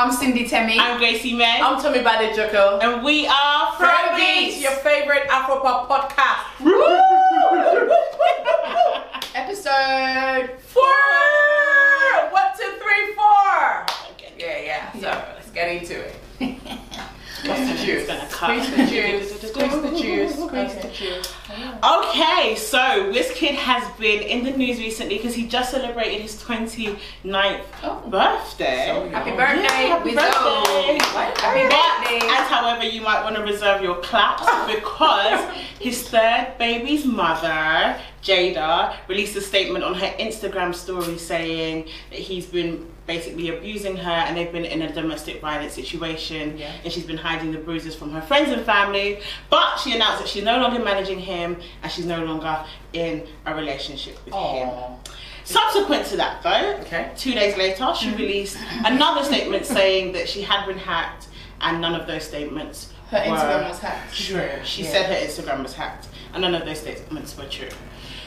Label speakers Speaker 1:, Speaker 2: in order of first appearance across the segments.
Speaker 1: I'm Cindy Temi.
Speaker 2: I'm Gracie May.
Speaker 3: I'm Tommy Badejoko.
Speaker 2: And we are
Speaker 3: Froggies, your favorite Afropop podcast.
Speaker 1: Episode
Speaker 3: four. One, two, three, four. Yeah, yeah. So let's get into it. What's the juice? Squeeze the juice. Squeeze the juice. Squeeze the juice.
Speaker 2: Okay, so Wizkid has been in the news recently because he just celebrated his 29th
Speaker 1: Oh.
Speaker 2: birthday.
Speaker 3: So
Speaker 1: Happy birthday,
Speaker 2: Yeah, happy birthday.
Speaker 1: Happy
Speaker 2: But
Speaker 1: birthday.
Speaker 2: as however you might want to reserve your claps oh. because his third baby's mother, Jada, released a statement on her Instagram story saying that he's been basically abusing her and they've been in a domestic violence situation
Speaker 3: Yeah.
Speaker 2: and she's been hiding the bruises from her friends and family. But she announced that she's no longer managing him and she's no longer in a relationship with him. Subsequent to that, though,
Speaker 3: Okay.
Speaker 2: two days later, she mm-hmm. released another statement saying that she had been hacked, and none of those statements
Speaker 1: Her
Speaker 2: were
Speaker 1: Instagram was hacked.
Speaker 2: true. She
Speaker 3: Yeah.
Speaker 2: said her Instagram was hacked, and none of those statements were true.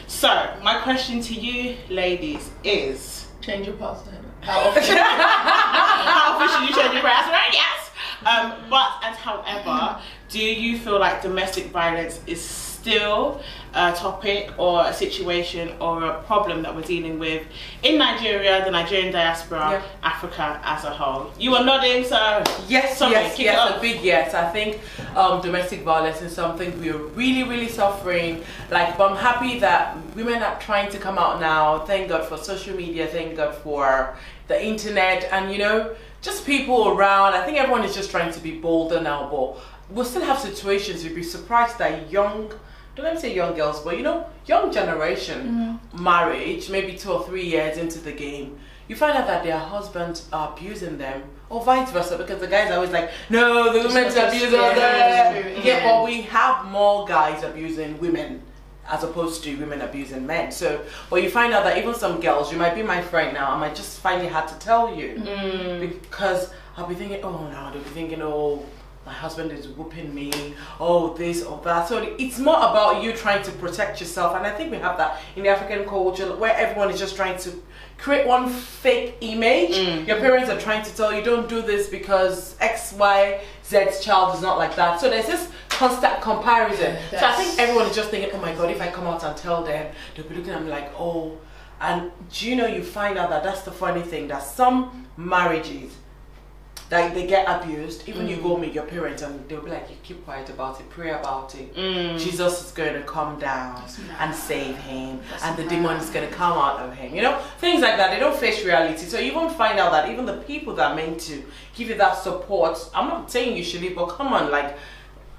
Speaker 2: So, my question to you, ladies, is:
Speaker 1: Change your password. How often?
Speaker 2: How often should you change your password? Yes. Um, but as however, do you feel like domestic violence is still a topic or a situation or a problem that we're dealing with in Nigeria, the Nigerian diaspora,
Speaker 3: Yeah.
Speaker 2: Africa as a whole? You are nodding, so
Speaker 3: Yes,
Speaker 2: Sorry,
Speaker 3: yes, yes, a big yes. I think um, domestic violence is something we are really, really suffering. Like, but I'm happy that women are trying to come out now. Thank God for social media. Thank God for the internet, and you know, just people around. I think everyone is just trying to be bolder now, but we'll still have situations. You'd be surprised that young. Don't let me say young girls, but you know, young generation marriage, maybe two or three years into the game, you find out that their husbands are abusing them, or vice versa, because the guys are always like, no, the women's abusing us. Yeah,
Speaker 1: yeah.
Speaker 3: but we have more guys abusing women as opposed to women abusing men. So, but you find out that even some girls, you might be my friend now, I might just find it hard to tell you because I'll be thinking, oh no, they'll be thinking, oh, my husband is whooping me, oh this or that. So it's more about you trying to protect yourself, and I think we have that in the African culture where everyone is just trying to create one fake image. Mm. Your parents are trying to tell you, don't do this because X, Y, Z's child is not like that. So there's this constant comparison. So I think everyone is just thinking, oh my god, if I come out and tell them, they'll be looking at me like, oh. And do you know, you find out that that's the funny thing that some marriages, like they get abused, even you go mm. meet your parents and they'll be like, you keep quiet about it, pray about it. Mm. Jesus is going to come down
Speaker 1: mad.
Speaker 3: and save him,
Speaker 1: That's
Speaker 3: and the
Speaker 1: mad.
Speaker 3: demon is going to come out of him. You know, things like that. They don't face reality. So you won't find out that even the people that are meant to give you that support, I'm not saying you should leave, but come on, like,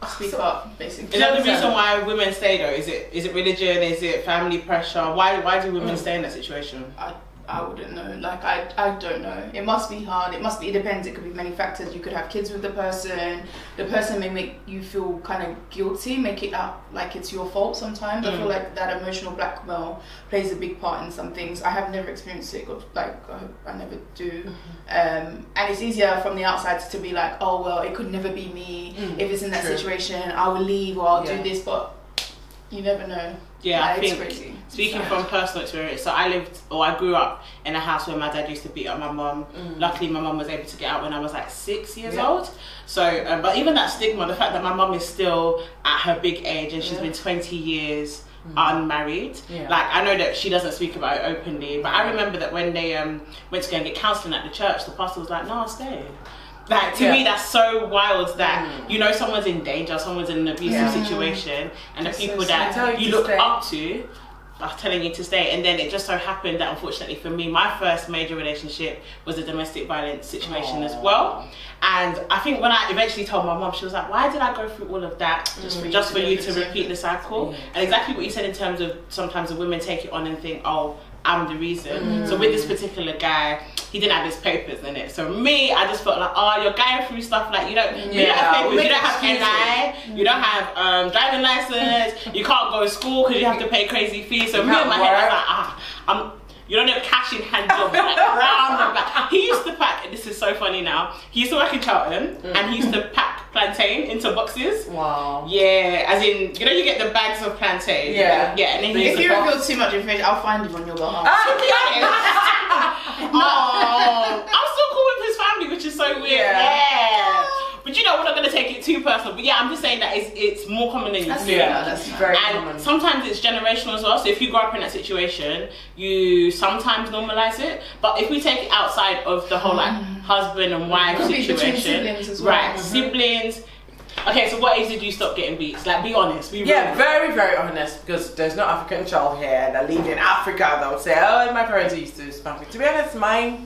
Speaker 1: Speak
Speaker 3: so-
Speaker 1: up, basically.
Speaker 2: is that the reason why women stay though? Is it is it religion? Is it family pressure? Why why do women mm. stay in that situation?
Speaker 1: I, I wouldn't know. Like I, I don't know. It must be hard. It must be. It depends. It could be many factors. You could have kids with the person. The person may make you feel kind of guilty, make it out like it's your fault. Sometimes I feel like that emotional blackmail plays a big part in some things. I have never experienced it. Or like I, I never do. Um, and it's easier from the outside to be like, oh well, it could never be me.
Speaker 3: Mm,
Speaker 1: if it's in that
Speaker 3: true.
Speaker 1: situation, I will leave or I'll
Speaker 3: Yeah.
Speaker 1: do this. But you never know.
Speaker 2: Yeah, I think
Speaker 1: crazy.
Speaker 2: Speaking
Speaker 1: So-
Speaker 2: from personal experience, so I lived or I grew up in a house where my dad used to beat up my mum. Luckily, my mum was able to get out when I was like six years
Speaker 3: Mm. Yeah.
Speaker 2: old. So, um, but even that stigma, the fact that my mum is still at her big age and she's
Speaker 3: Yeah. Mm.
Speaker 2: been 20 years unmarried,
Speaker 3: Yeah.
Speaker 2: like I know that she doesn't speak about it openly, but I remember that when they um, went to go and get counselling at the church, the pastor was like, "No, I'll stay." Like to
Speaker 3: Yeah.
Speaker 2: me, that's so wild that
Speaker 3: Mm.
Speaker 2: you know someone's in danger, someone's in an abusive
Speaker 3: Yeah.
Speaker 2: situation, and the
Speaker 1: That's so
Speaker 2: people that
Speaker 3: you
Speaker 2: you look
Speaker 3: stay.
Speaker 2: up to are telling you to stay. And then it just so happened that unfortunately for me, my first major relationship was a domestic violence situation as well. And I think when I eventually told my mom, she was like, "Why did I go through all of that
Speaker 1: Just for you
Speaker 2: just
Speaker 1: to
Speaker 2: for you to repeat the cycle?" And exactly what you said in terms of sometimes the women take it on and think, "Oh." I'm the reason. So with this particular guy, he didn't have his papers in it. So me, I just felt like, oh, you're going through stuff like you don't, you don't have papers, you don't have. NI, you don't have um, driving license, you can't go to school because you have to pay crazy fees. So
Speaker 3: You
Speaker 2: me in my head, I was like, ah, I'm. You don't have cash in hand job like round the back. He used to pack. This is so funny now. He used to work in Charlton, mm. and he used to pack plantain into boxes.
Speaker 3: Wow.
Speaker 2: Yeah, as in you know you get the bags of plantain.
Speaker 3: Yeah.
Speaker 2: yeah, and then he used
Speaker 1: If
Speaker 2: to
Speaker 1: you
Speaker 2: box-
Speaker 1: reveal too much information, I'll find him on your behalf.
Speaker 2: oh, I'm still cool with his family, which is is so weird.
Speaker 3: Yeah.
Speaker 2: Yeah. But you know, we're not gonna take it too personal. But yeah, I'm just saying that it's it's more common than you think.
Speaker 1: yeah, that's
Speaker 3: very
Speaker 2: And
Speaker 3: common.
Speaker 2: sometimes it's generational as well. So if you grow up in that situation, you sometimes normalize it. But if we take it outside of the whole like husband and wife
Speaker 1: Could be between
Speaker 2: situation,
Speaker 1: siblings as well.
Speaker 2: right?
Speaker 1: Mhm.
Speaker 2: Siblings. Okay, so what age did you stop getting beats? Like, be honest. Be
Speaker 3: Yeah,
Speaker 2: real.
Speaker 3: very, very honest because there's no African child here that lived in Africa that would say, oh, my parents used to spank me. To be honest, my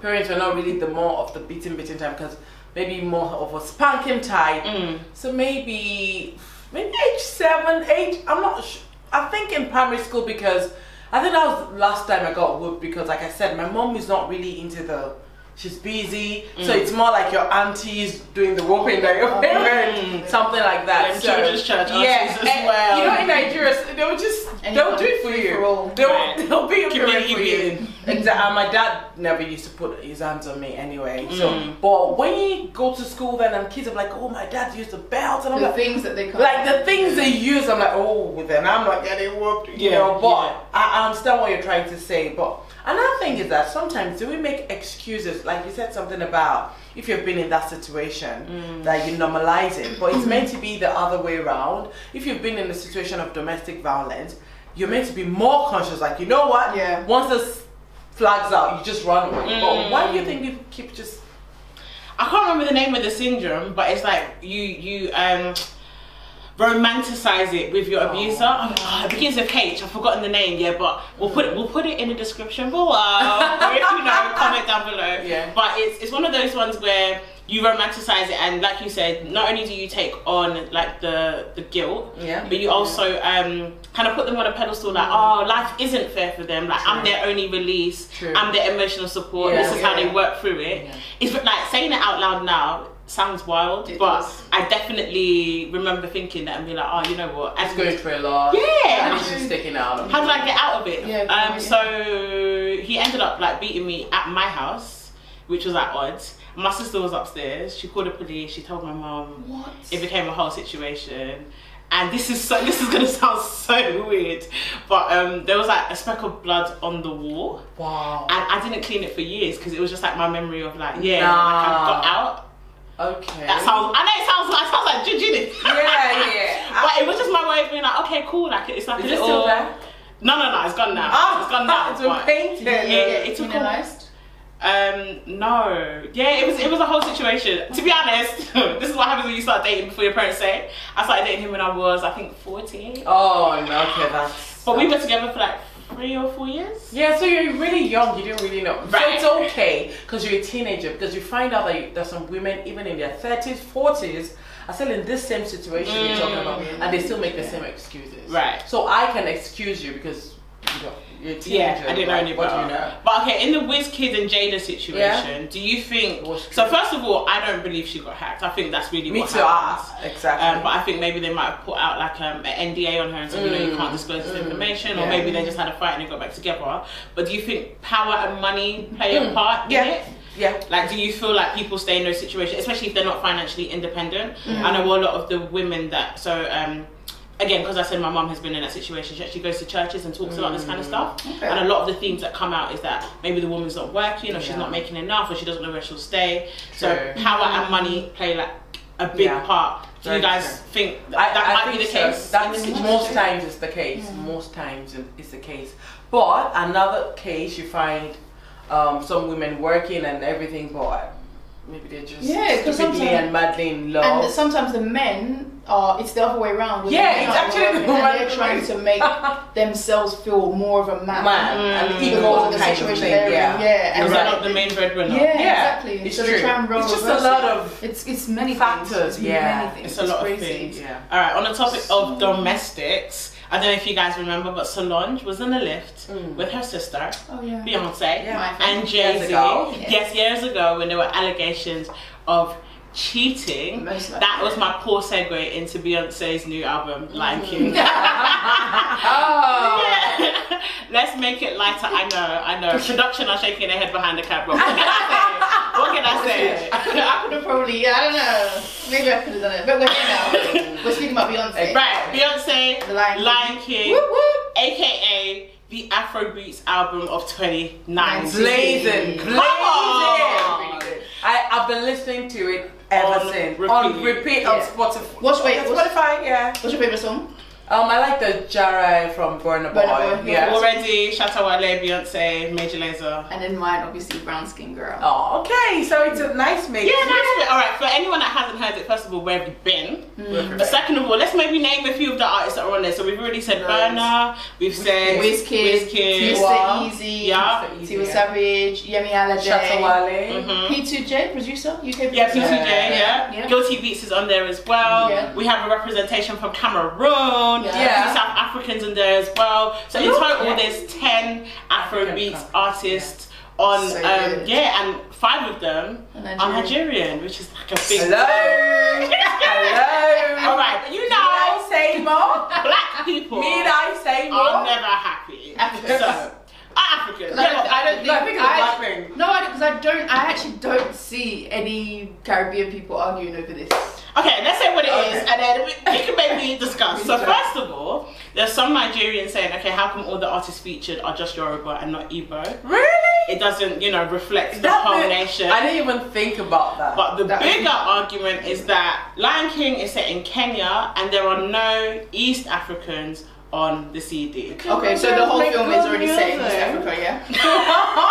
Speaker 3: parents were not really the more of the beating, beating time because maybe more of a spanking type.
Speaker 2: Mm.
Speaker 3: So maybe, maybe age seven, eight. I'm not sure. I think in primary school because I think that was the last time I got whooped because, like I said, my mom is not really into the. She's busy, so
Speaker 2: Mm.
Speaker 3: it's more like your aunties doing the whooping than your parents, something like that.
Speaker 2: Them
Speaker 3: so,
Speaker 2: children's church
Speaker 3: yeah,
Speaker 2: aunties as
Speaker 3: and
Speaker 2: well.
Speaker 3: You know, in Nigeria, they will just
Speaker 1: And
Speaker 3: they'll
Speaker 1: you
Speaker 3: do it for you.
Speaker 1: for all.
Speaker 3: They'll,
Speaker 2: Right.
Speaker 3: they'll be a parent
Speaker 2: Community
Speaker 3: for you.
Speaker 2: beating.
Speaker 3: Exactly. My dad never used to put his hands on me anyway. So,
Speaker 2: Mm.
Speaker 3: but when you go to school, then and kids are like, "Oh, my dad used a belt," and I'm
Speaker 1: The
Speaker 3: like,
Speaker 1: things that they can't.
Speaker 3: like the things they use, I'm like, oh, then I'm not getting whooped, you
Speaker 2: Yeah,
Speaker 3: know. But
Speaker 2: yeah.
Speaker 3: I, I understand what you're trying to say. But another thing is that sometimes do we make excuses? Like you said something about if you've been in that situation
Speaker 2: Mm.
Speaker 3: that you normalize it, but it's meant to be the other way around. If you've been in a situation of domestic violence, you're meant to be more conscious. Like you know what?
Speaker 1: Yeah.
Speaker 3: Once this flags out, you just run away. But
Speaker 2: Mm.
Speaker 3: why do you think people keep just?
Speaker 2: I can't remember the name of the syndrome, but it's like you you um romanticize it with your abuser. Oh, oh, it begins with H. I've forgotten the name, yeah, but we'll put it we'll put it in the description below. or if you know, comment down below.
Speaker 3: Yeah.
Speaker 2: But it's it's one of those ones where you romanticize it and like you said, not only do you take on like the the guilt,
Speaker 3: Yeah.
Speaker 2: but you also um kind of put them on a pedestal like, oh, life isn't fair for them. Like I'm their only release.
Speaker 3: True.
Speaker 2: I'm their emotional support.
Speaker 3: Yeah.
Speaker 2: this is how they work through it.
Speaker 3: Yeah.
Speaker 2: It's like saying it out loud now sounds wild,
Speaker 1: It
Speaker 2: but
Speaker 1: does.
Speaker 2: I definitely remember thinking that and be like, oh, you know what?
Speaker 3: It's going through a lot.
Speaker 2: Yeah.
Speaker 3: And it's just sticking out.
Speaker 2: How did I get out of it?
Speaker 1: Yeah,
Speaker 2: Um, so he ended up like beating me at my house, which was at odds. My sister was upstairs. She called the police. She told my mom.
Speaker 1: What?
Speaker 2: It became a whole situation. And this is so. This is gonna sound so weird, but um, there was like a speck of blood on the wall,
Speaker 3: Wow.
Speaker 2: and I didn't clean it for years because it was just like my memory of like, yeah,
Speaker 3: Nah.
Speaker 2: like I got out.
Speaker 3: Okay.
Speaker 2: That sounds. I know it sounds like it sounds like judging it.
Speaker 3: Yeah, yeah.
Speaker 2: but it was just my way of being like, okay, cool. Like it's like
Speaker 3: Is
Speaker 2: a
Speaker 3: it
Speaker 2: little.
Speaker 3: still there?
Speaker 2: No, no, no. It's gone now.
Speaker 3: Ah,
Speaker 2: it's gone now.
Speaker 3: it's been painted.
Speaker 2: Yeah, yeah. It took a,
Speaker 1: Penalized?
Speaker 2: um no. Yeah, it was it was a whole situation. To be honest, this is what happens when you start dating before your parents say. I started dating him when I was I think fourteen.
Speaker 3: Oh, no, okay, that's.
Speaker 2: But we were together for like three or four years.
Speaker 3: Yeah, so you're really young, you didn't really know.
Speaker 2: Right.
Speaker 3: So it's okay because you're a teenager because you find out that you, there's some women, even in their 30s, 40s, are still in this same situation you're talking about
Speaker 1: Mm.
Speaker 3: and they still make the same excuses.
Speaker 2: Right.
Speaker 3: So I can excuse you because you know, you're a teenager.
Speaker 2: Yeah, I didn't know
Speaker 3: like,
Speaker 2: any
Speaker 3: What do
Speaker 2: better.
Speaker 3: you know?
Speaker 2: But okay, in the Wizkid and Jada situation, do you think? So first of all, I don't believe she got hacked. I think that's really
Speaker 3: Me
Speaker 2: what
Speaker 3: too.
Speaker 2: happened.
Speaker 3: Exactly.
Speaker 2: Um, but I think maybe they might have put out like um, an NDA on her and said, you know, you
Speaker 3: Mm,
Speaker 2: can't disclose this
Speaker 3: mm,
Speaker 2: information, or maybe they just had a fight and they got back together. But do you think power and money play a
Speaker 3: Mm,
Speaker 2: part
Speaker 3: yeah.
Speaker 2: in it?
Speaker 3: yeah.
Speaker 2: Like, do you feel like people stay in those situations, especially if they're not financially independent?
Speaker 3: Mm.
Speaker 2: I know a lot of the women that, so, um, again, because I said my mum has been in that situation, she actually goes to churches and talks about this kind of stuff.
Speaker 1: Okay.
Speaker 2: And a lot of the themes that come out is that maybe the woman's not working, or she's not making enough, or she doesn't know where she'll stay.
Speaker 3: True.
Speaker 2: So, power and money play like a big
Speaker 3: Yeah.
Speaker 2: part. Do you guys
Speaker 3: true.
Speaker 2: think that, that
Speaker 3: I
Speaker 2: might
Speaker 3: think
Speaker 2: be the
Speaker 3: so.
Speaker 2: case?
Speaker 3: That's most times it's the case. Most times it's the case. But another case, you find um, some women working and everything, but maybe they're just
Speaker 1: Yeah, 'cause
Speaker 3: stupidly
Speaker 1: sometimes-
Speaker 3: and madly in love.
Speaker 1: And sometimes the men are, it's the other way around.
Speaker 3: Yeah, it's actually the
Speaker 1: and they're trying to make themselves feel more of a man.
Speaker 3: Man,
Speaker 2: Mm.
Speaker 3: and
Speaker 1: Because
Speaker 3: equal
Speaker 1: of the
Speaker 3: kind of
Speaker 1: situation
Speaker 3: thing. Yeah,
Speaker 1: Yeah, and
Speaker 2: Because
Speaker 1: so-
Speaker 2: they're not the main breadwinner.
Speaker 1: Yeah,
Speaker 3: Yeah,
Speaker 1: exactly.
Speaker 3: it's
Speaker 1: so
Speaker 3: true.
Speaker 1: and
Speaker 3: It's just a lot of
Speaker 1: it's it's many
Speaker 3: factors,
Speaker 1: Things. It's
Speaker 3: yeah.
Speaker 1: many things.
Speaker 2: It's a lot of things.
Speaker 3: yeah.
Speaker 2: All right, on the topic of domestics, I don't know if you guys remember, but Solange was in the lift
Speaker 3: Mm.
Speaker 2: with her sister,
Speaker 1: Oh yeah.
Speaker 2: Beyonce,
Speaker 3: Yeah.
Speaker 2: And. Jay Z.
Speaker 3: ago.
Speaker 2: Yes, years ago when there were allegations of cheating. That was my poor segue into Beyonce's new album, Lion mm-hmm. King.
Speaker 3: Oh.
Speaker 2: Yeah. Let's make it lighter. I know, I know. Production are shaking their head behind the camera. What can I say? What can I
Speaker 1: I could have probably, yeah, I don't know. Maybe I could have done it, but we're here now. We're speaking about Beyonce.
Speaker 2: say? Right, Beyonce,
Speaker 1: The Lion King.
Speaker 2: Lion King,
Speaker 1: Whoop, whoop.
Speaker 2: aka the Afrobeats album of 2019.
Speaker 3: Blazing, blazing.
Speaker 2: Come on.
Speaker 3: Really. I, I've been listening to it ever
Speaker 2: On
Speaker 3: since.
Speaker 2: repeat.
Speaker 3: On repeat on
Speaker 1: Yeah.
Speaker 3: Spotify.
Speaker 1: What's- wait,
Speaker 3: on
Speaker 1: what's-
Speaker 3: Spotify, yeah.
Speaker 1: What's your favorite song?
Speaker 3: Um, I like the Jara from Burna Boy.
Speaker 1: Burna Boy,
Speaker 3: Yeah.
Speaker 2: Already, Shatta Wale, Beyonce, Major Lazer.
Speaker 1: And then mine, obviously, Brown Skin Girl.
Speaker 3: Oh, okay. So it's a nice mix.
Speaker 2: Yeah, nice bit. All right. For anyone that hasn't heard it, first of all, where have you been?
Speaker 3: Mm.
Speaker 2: But second of all, let's maybe name a few of the artists that are on there. So we've already said Burna, we've said
Speaker 1: Wizkid,
Speaker 2: Wizkid,
Speaker 1: Mr.
Speaker 3: Tiwa.
Speaker 1: Eazi,
Speaker 2: Yeah.
Speaker 3: Mr. Eazi,
Speaker 1: Tiwa
Speaker 3: yeah.
Speaker 1: Savage, Yemi Alade,
Speaker 3: Shatta Wale.
Speaker 2: Mhm.
Speaker 1: P2J, producer, UK producer.
Speaker 2: Yeah, P2J,
Speaker 3: Yeah.
Speaker 2: yeah.
Speaker 1: Yeah.
Speaker 2: GuiltyBeatz is on there as well.
Speaker 1: Yeah.
Speaker 2: We have a representation from Cameroon.
Speaker 1: Yeah.
Speaker 3: Yeah.
Speaker 2: South Africans in there as well. So in total,
Speaker 3: yeah.
Speaker 2: there's 10
Speaker 3: African
Speaker 2: Afrobeats
Speaker 3: countries,
Speaker 2: artists on,
Speaker 1: So
Speaker 2: um, yeah, and five of them
Speaker 1: Nigerian.
Speaker 2: are Nigerian, which is like a big
Speaker 3: Hello. Hello.
Speaker 2: All right, you
Speaker 3: Need
Speaker 2: know,
Speaker 3: I say more?
Speaker 2: black people
Speaker 3: Need I say more?
Speaker 2: are never happy.
Speaker 1: Africans.
Speaker 2: Are Africans.
Speaker 1: I don't, I don't
Speaker 3: No, I
Speaker 1: think,
Speaker 3: a
Speaker 1: I,
Speaker 3: black thing.
Speaker 1: no, because I, don't. I actually don't see any Caribbean people arguing over this.
Speaker 2: Okay, let's say what it is,
Speaker 3: Okay.
Speaker 2: and then we, we can maybe discuss. So first of all, there's some Nigerians saying, okay, how come all the artists featured are just Yoruba and not Igbo?
Speaker 3: Really?
Speaker 2: It doesn't, you know, reflect the whole nation.
Speaker 3: I didn't even think about that.
Speaker 2: But the
Speaker 1: That-
Speaker 2: bigger argument is that Lion King is set in Kenya, and there are no East Africans on the CD.
Speaker 1: Okay, so the whole film is
Speaker 3: good
Speaker 1: already set in East. Africa, yeah?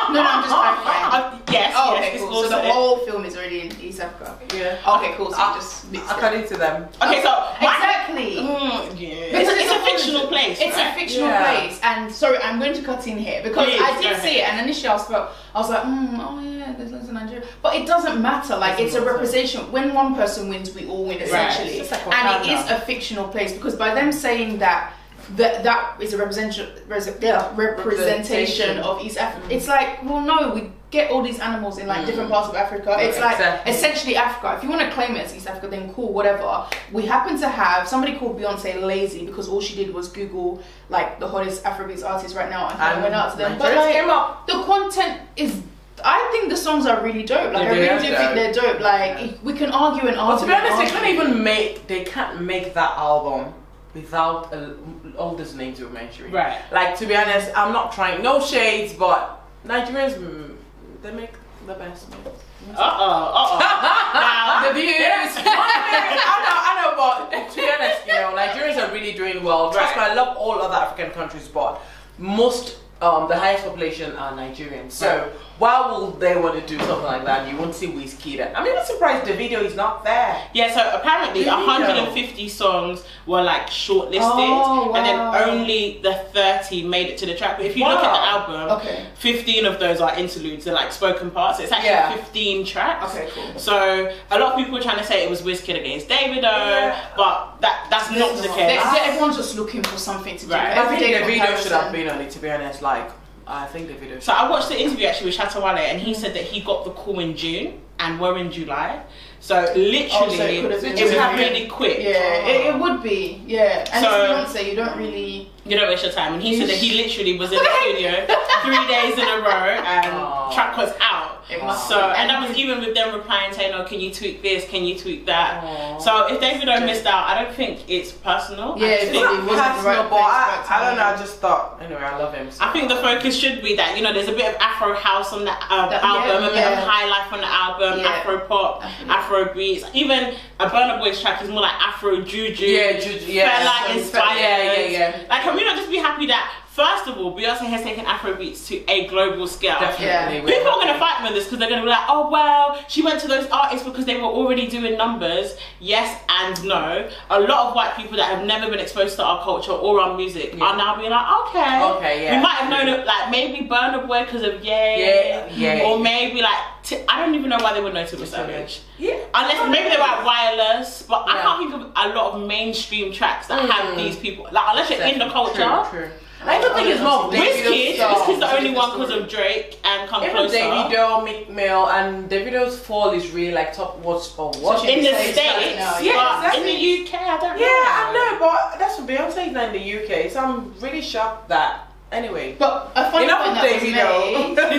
Speaker 1: no, no, I'm just clarifying.
Speaker 2: Uh, yes,
Speaker 1: Oh,
Speaker 2: yes,
Speaker 1: okay,
Speaker 2: it's
Speaker 1: cool. So the
Speaker 2: it.
Speaker 1: whole film is already in East Africa.
Speaker 3: yeah.
Speaker 1: Okay, cool. So
Speaker 3: Uh,
Speaker 1: you just mixed it.
Speaker 3: According to them.
Speaker 2: Okay, so my-
Speaker 1: Exactly.
Speaker 2: Mm, yeah.
Speaker 1: Because
Speaker 2: It's, it's a
Speaker 1: whole-
Speaker 2: fictional place.
Speaker 1: It's
Speaker 2: right?
Speaker 1: a fictional
Speaker 3: Yeah.
Speaker 1: place, and sorry, I'm going to cut in here because
Speaker 2: Please,
Speaker 1: I
Speaker 2: go
Speaker 1: did see it,
Speaker 2: ahead.
Speaker 1: and initially I was, felt, I was like, mm, oh yeah, there's loads of Nigeria, but it doesn't matter. Like
Speaker 3: Doesn't
Speaker 1: it's a representation. When one person wins, we all win essentially,
Speaker 3: It's just like
Speaker 1: and it
Speaker 3: Wakanda.
Speaker 1: a fictional place because by them saying that. That, that is a representation, res- yeah, representation
Speaker 3: Representation.
Speaker 1: of East Africa. Mm. It's like, well, no, we get all these animals in like mm. different parts of Africa. It's like
Speaker 3: Exactly.
Speaker 1: essentially Africa. If you want to claim it as East Africa, then cool, whatever. We happen to have somebody called Beyonce lazy because all she did was Google like the hottest Afrobeats artists right now and, kind of
Speaker 3: And
Speaker 1: went out to them. But like,
Speaker 3: came
Speaker 1: the content is. I think the songs are really dope. Like
Speaker 3: Yeah,
Speaker 1: I
Speaker 3: they
Speaker 1: really
Speaker 3: are
Speaker 1: do
Speaker 3: dope.
Speaker 1: think they're dope. Like
Speaker 3: Yeah.
Speaker 1: we can argue and
Speaker 3: But
Speaker 1: argue.
Speaker 3: to be honest,
Speaker 1: and
Speaker 3: they can't even make they can't make that album without uh, all these names you're mentioning.
Speaker 2: Right.
Speaker 3: Like to be honest, I'm not trying no shades, but Nigerians mm, they make the best. music.
Speaker 2: Uh oh, uh oh.
Speaker 1: the views.
Speaker 3: I know, I know, but to be honest, you know, Nigerians are really doing well. Trust me, I love all other African countries, but most, um, the highest population are Nigerians. So why will they want to do something like that? You won't see Wizkid. I'm even surprised the video is not there.
Speaker 2: Yeah, so apparently
Speaker 3: There
Speaker 2: 150 songs were like shortlisted,
Speaker 1: Oh,
Speaker 2: and then only the 30 made it to the track. But if you look at the album,
Speaker 1: Okay.
Speaker 2: 15 of those are interludes, they're like spoken parts. It's actually
Speaker 3: Yeah.
Speaker 2: 15 tracks.
Speaker 1: Okay, cool.
Speaker 2: So a lot of people were trying to say it was Wizkid against Davido,
Speaker 3: Yeah.
Speaker 2: but that that's not the case.
Speaker 1: they- everyone's just looking for something to do.
Speaker 2: Right.
Speaker 3: I think the video should have been on it, to be honest. Like, I think the video
Speaker 2: So I watched the interview actually with Shatta Wale, and he said that he got the call in June, and we're in July. So literally,
Speaker 1: Oh, so it could have been
Speaker 2: it was really quick.
Speaker 1: Yeah, it, it would be. Yeah, and
Speaker 2: So-
Speaker 1: it's Beyonce. You don't really.
Speaker 2: You don't waste your time. And he said that he literally was in the studio three days in a row and
Speaker 3: Aw.
Speaker 2: track was out. So and that was even with them replying saying, "Oh, can you tweak this? Can you tweak that?"
Speaker 3: Aw.
Speaker 2: So if Davido missed out, I don't think it's personal.
Speaker 1: Yeah,
Speaker 2: I
Speaker 1: it's not- it wasn't the right
Speaker 3: personal, but I, I don't know. I just thought, anyway, I love him. So.
Speaker 2: I think the focus should be that you know there's a bit of Afro house on the uh,
Speaker 1: That-
Speaker 2: album,
Speaker 1: yeah,
Speaker 2: a bit
Speaker 1: yeah.
Speaker 2: of high life on the album,
Speaker 1: Yeah.
Speaker 2: Afro pop, Afro beats. Even a Burna Boy's track is more like Afro juju.
Speaker 3: Yeah, Juju, yeah.
Speaker 2: Fela inspired.
Speaker 3: yeah, yeah, yeah.
Speaker 2: Like, can we not just be happy that first of all, Beyonce has taken Afro beats to a global scale?
Speaker 3: Definitely.
Speaker 1: Yeah.
Speaker 2: People are going to fight me on this because they're going to be like, oh, well, she went to those artists because they were already doing numbers. Yes and no. A lot of white people that have never been exposed to our culture or our music
Speaker 3: Yeah.
Speaker 2: are now being like, okay.
Speaker 3: Okay, yeah.
Speaker 2: We might have known it, like, maybe Burna Boy because of Ye.
Speaker 3: Yeah, yeah.
Speaker 2: Or maybe, like, t- I don't even know why they would know Timber Savage.
Speaker 3: Yeah.
Speaker 2: Unless maybe they were like wireless, but I can't think of a lot of mainstream tracks that have
Speaker 3: Mm.
Speaker 2: these people. Like, unless you're in the culture.
Speaker 3: True, true. I don't think it's more of Davido's
Speaker 2: Wizkid. Wizkid's the only one because of Drake and Come
Speaker 3: Even
Speaker 2: Closer.
Speaker 3: Davido, Meek Mill, and Davido's fall is really like top watch for watch.
Speaker 1: she-
Speaker 2: in the
Speaker 1: States
Speaker 2: States,
Speaker 1: right
Speaker 3: yeah.
Speaker 2: but
Speaker 3: exactly.
Speaker 2: in the UK, I don't
Speaker 3: Yeah,
Speaker 2: know.
Speaker 3: I know, but that's what Beyonce's not in the UK, so I'm really shocked that. Anyway,
Speaker 1: But a funny
Speaker 3: enough
Speaker 1: point
Speaker 3: of
Speaker 1: that was
Speaker 3: Davido.
Speaker 1: made.
Speaker 3: because